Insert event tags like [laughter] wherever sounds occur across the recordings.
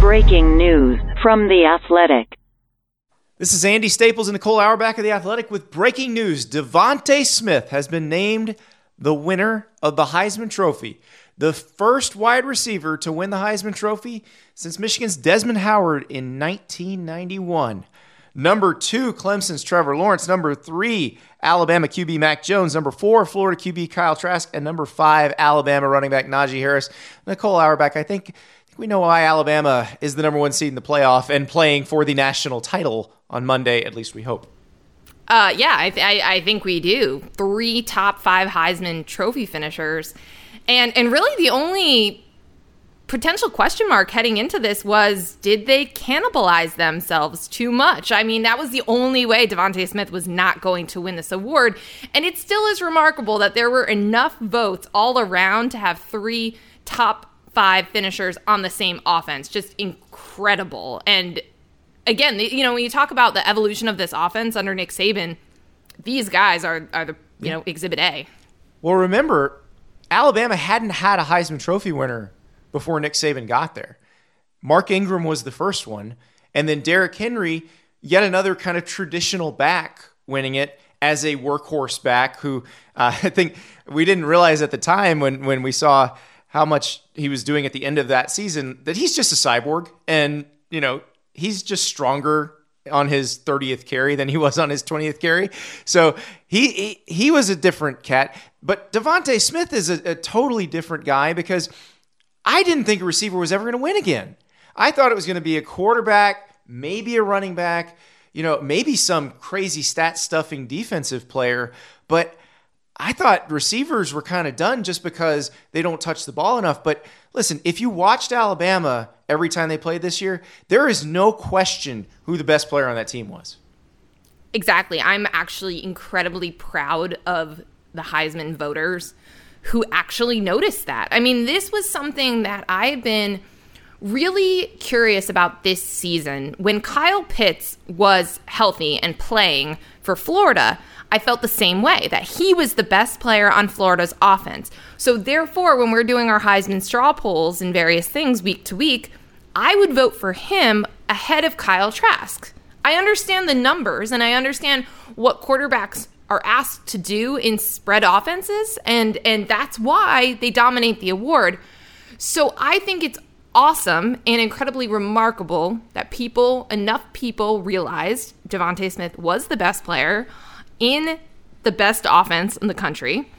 Breaking news from The Athletic. This is Andy Staples and Nicole Auerbach of The Athletic with breaking news. DeVonta Smith has been named the winner of the Heisman Trophy, the first wide receiver to win the Heisman Trophy since Michigan's Desmond Howard in 1991. Number two, Clemson's Trevor Lawrence. Number three, Alabama QB Mac Jones. Number four, Florida QB Kyle Trask. And number five, Alabama running back Najee Harris. Nicole Auerbach, I think we know why Alabama is the number one seed in the playoff and playing for the national title on Monday, at least we hope. Uh, yeah, I, th- I, I think we do. Three top five Heisman Trophy finishers, and and really the only potential question mark heading into this was did they cannibalize themselves too much? I mean, that was the only way DeVonta Smith was not going to win this award. And it still is remarkable that there were enough votes all around to have three top five finishers on the same offense. Just incredible. And again, you know, when you talk about the evolution of this offense under Nick Saban, these guys are, are the, you know, exhibit A. Well, remember, Alabama hadn't had a Heisman Trophy winner before Nick Saban got there. Mark Ingram was the first one, and then Derrick Henry, yet another kind of traditional back, winning it as a workhorse back. Who uh, [laughs] I think we didn't realize at the time when when we saw how much he was doing at the end of that season that he's just a cyborg, and you know he's just stronger on his 30th carry than he was on his 20th carry. So he he, he was a different cat. But DeVonta Smith is a, a totally different guy because I didn't think a receiver was ever going to win again. I thought it was going to be a quarterback, maybe a running back, you know, maybe some crazy stat stuffing defensive player, but I thought receivers were kind of done just because they don't touch the ball enough. But listen, if you watched Alabama every time they played this year, there is no question who the best player on that team was. Exactly. I'm actually incredibly proud of the Heisman voters who actually noticed that. I mean, this was something that I've been really curious about this season. When Kyle Pitts was healthy and playing for Florida, I felt the same way that he was the best player on Florida's offense. So, therefore, when we're doing our Heisman straw polls and various things week to week, I would vote for him ahead of Kyle Trask. I understand the numbers and I understand what quarterbacks are asked to do in spread offenses and and that's why they dominate the award. So I think it's awesome and incredibly remarkable that people enough people realized DeVonta Smith was the best player in the best offense in the country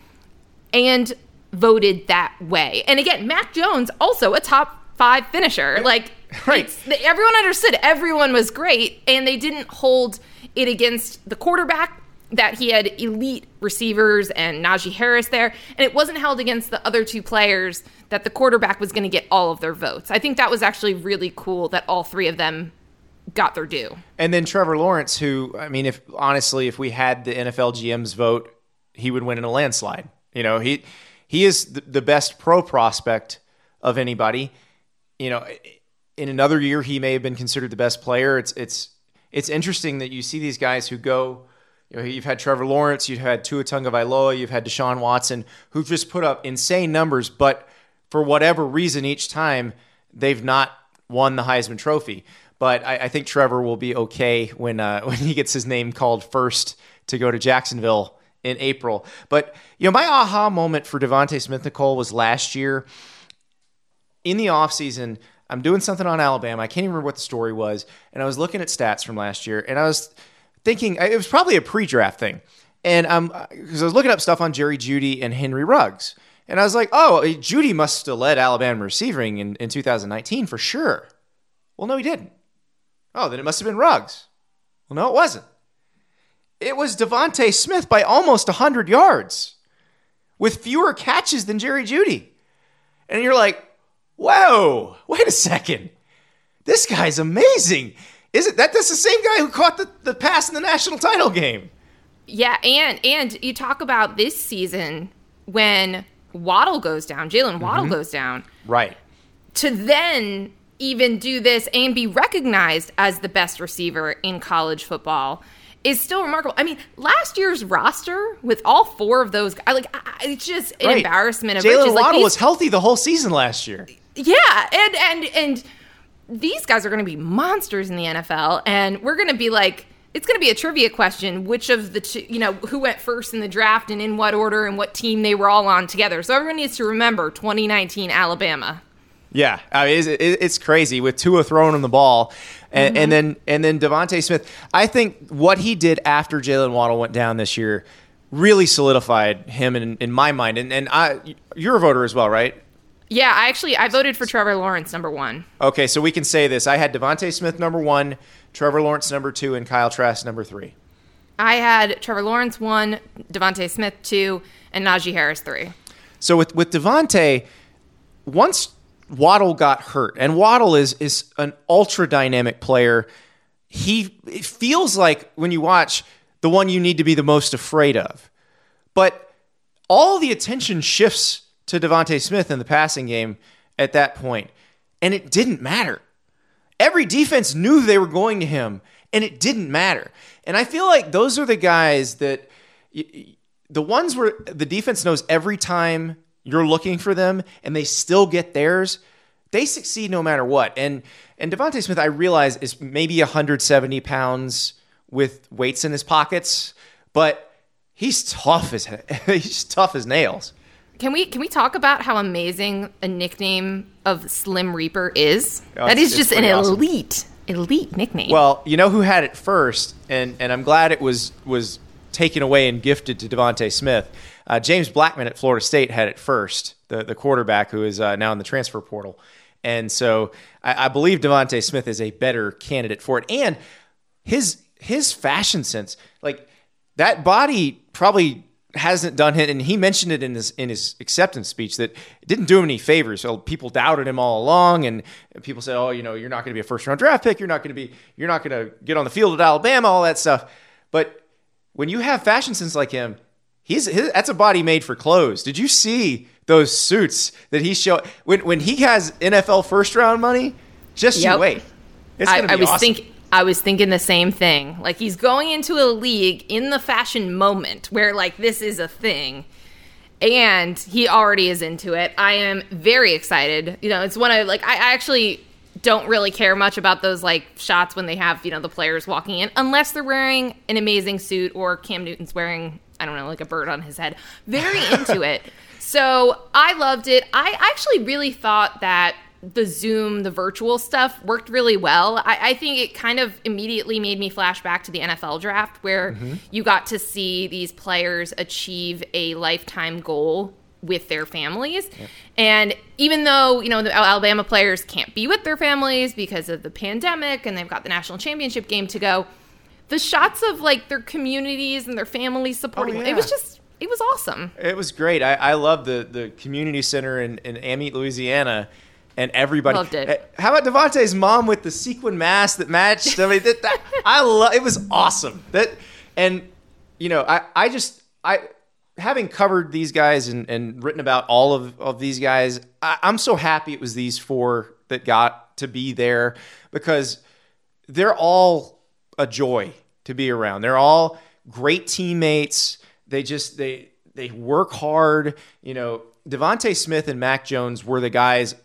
and voted that way. And again, Mac Jones also a top 5 finisher. Like [laughs] right. everyone understood everyone was great and they didn't hold it against the quarterback that he had elite receivers and Najee Harris there, and it wasn't held against the other two players that the quarterback was going to get all of their votes. I think that was actually really cool that all three of them got their due. And then Trevor Lawrence, who I mean, if honestly, if we had the NFL GM's vote, he would win in a landslide. You know, he he is the best pro prospect of anybody. You know, in another year, he may have been considered the best player. It's it's it's interesting that you see these guys who go you know, you've had Trevor Lawrence, you've had Tua Tagovailoa, you've had Deshaun Watson, who've just put up insane numbers, but for whatever reason, each time they've not won the Heisman Trophy. But I, I think Trevor will be okay when uh, [laughs] when he gets his name called first to go to Jacksonville in April. But you know, my aha moment for DeVonta Smith Nicole was last year in the offseason. I'm doing something on Alabama. I can't even remember what the story was, and I was looking at stats from last year, and I was thinking it was probably a pre-draft thing, and um, because I was looking up stuff on Jerry Jeudy and Henry Ruggs, and I was like, oh, Jeudy must have led Alabama receiving in, in 2019 for sure. Well, no, he didn't. Oh, then it must have been Ruggs. Well, no, it wasn't. It was DeVonta Smith by almost 100 yards with fewer catches than Jerry Jeudy. And you're like, whoa, wait a second. This guy's amazing. Is it that that's the same guy who caught the, the pass in the national title game? Yeah, and and you talk about this season when Waddle goes down, Jalen Waddle mm-hmm. goes down. Right. To then even do this and be recognized as the best receiver in college football is still remarkable. I mean, last year's roster with all four of those, I like, I, it's just an Right. embarrassment of Jalen riches. Like, Waddle was healthy the whole season last year. yeah, and and and these guys are going to be monsters in the NFL, and we're going to be like, it's going to be a trivia question: which of the two, you know, who went first in the draft, and in what order, and what team they were all on together. So everyone needs to remember 2019 Alabama. Yeah, I mean, it's, it's crazy with Tua throwing him the ball, and, mm-hmm. and then and then DeVonta Smith. I think what he did after Jalen Waddle went down this year really solidified him in, in my mind. And and I, you're a voter as well, right? Yeah, I actually I voted for Trevor Lawrence number one. Okay, so we can say this: I had DeVonta Smith number one, Trevor Lawrence number two, and Kyle Trask number three. I had Trevor Lawrence one, DeVonta Smith two, and Najee Harris three. So with with DeVonta, once Waddle got hurt, and Waddle is is an ultra dynamic player. He it feels like when you watch the one you need to be the most afraid of, but all the attention shifts to DeVonta Smith in the passing game at that point, and it didn't matter. Every defense knew they were going to him, and it didn't matter. And I feel like those are the guys that the ones where the defense knows every time you're looking for them and they still get theirs, they succeed no matter what. And and DeVonta Smith, I realize, is maybe 170 pounds with weights in his pockets, but he's tough as [laughs] he's tough as nails. Can we can we talk about how amazing a nickname of Slim Reaper is? Oh, that is just an awesome. elite elite nickname. Well, you know who had it first, and and I'm glad it was was taken away and gifted to DeVonta Smith. Uh, James Blackman at Florida State had it first, the the quarterback who is uh, now in the transfer portal, and so I, I believe DeVonta Smith is a better candidate for it, and his his fashion sense, like that body, probably hasn't done it, and he mentioned it in his in his acceptance speech that it didn't do him any favors. So people doubted him all along, and people said, "Oh, you know, you're not going to be a first round draft pick. You're not going to be, you're not going to get on the field at Alabama, all that stuff." But when you have fashion sense like him, he's his, that's a body made for clothes. Did you see those suits that he showed when when he has NFL first round money? Just you wait. It's I, I was awesome. thinking I was thinking the same thing. Like he's going into a league in the fashion moment where like this is a thing. And he already is into it. I am very excited. You know, it's one of like I, I actually don't really care much about those like shots when they have, you know, the players walking in unless they're wearing an amazing suit or Cam Newton's wearing, I don't know, like a bird on his head. Very into it. [laughs] So I loved it. I actually really thought that the Zoom, the virtual stuff worked really well. I, I think it kind of immediately made me flash back to the NFL draft where mm-hmm. you got to see these players achieve a lifetime goal with their families. And even though, you know, the Alabama players can't be with their families because of the pandemic and they've got the national championship game to go, the shots of like their communities and their families supporting Oh, it was just it was awesome. It was great. I, I love the the community center in, in Amite, Louisiana, and everybody Loved it. Eh, How about DeVonta's mom with the sequin mask that matched? I mean, that, that I love. It was awesome. That and you know, I I just I having covered these guys and, and written about all of, of these guys, I, I'm so happy it was these four that got to be there because they're all a joy to be around. They're all great teammates. They just they they work hard. You know, DeVonta Smith and Mac Jones were the guys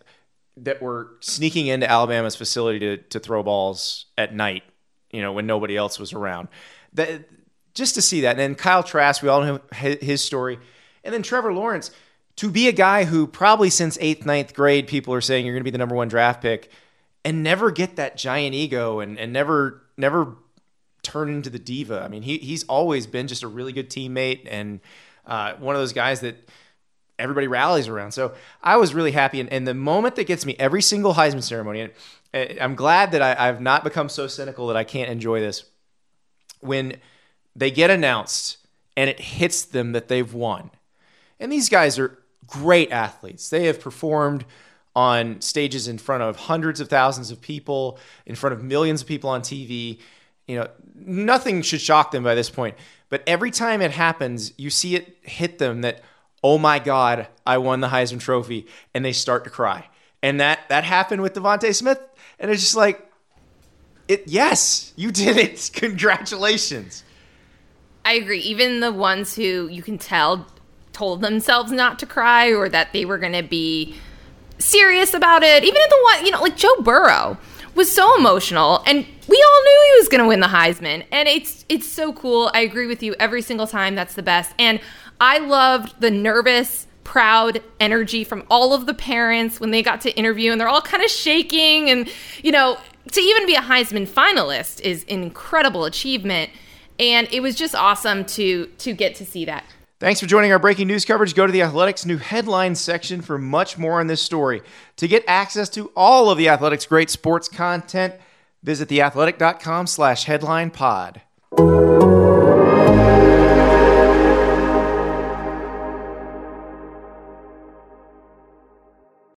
that were sneaking into Alabama's facility to to throw balls at night. You know, when nobody else was around. That just to see that. And then Kyle Trask, we all know his story. And then Trevor Lawrence, to be a guy who probably since eighth, ninth grade, people are saying you're going to be the number one draft pick, and never get that giant ego and, and never never turn into the diva. I mean, he he's always been just a really good teammate and uh, one of those guys that everybody rallies around. So I was really happy. And, and the moment that gets me every single Heisman ceremony, and I'm glad that I, I've not become so cynical that I can't enjoy this. When they get announced and it hits them that they've won. And these guys are great athletes. They have performed on stages in front of hundreds of thousands of people, in front of millions of people on TV. You know, nothing should shock them by this point. But every time it happens, you see it hit them that, oh my God, I won the Heisman Trophy, and they start to cry. And that that happened with DeVonta Smith, and it's just like, it yes, you did it. [laughs] Congratulations. I agree. Even the ones who you can tell told themselves not to cry or that they were going to be serious about it. Even the one, you know, like Joe Burrow was so emotional and he was going to win the Heisman. And it's it's so cool. I agree with you every single time. That's the best. And I loved the nervous proud energy from all of the parents when they got to interview and they're all kind of shaking and you know to even be a Heisman finalist is an incredible achievement and it was just awesome to to get to see that. Thanks for joining our breaking news coverage. Go to the Athletics new headlines section for much more on this story. To get access to all of the Athletics great sports content, visit theathletic.com slash headline pod.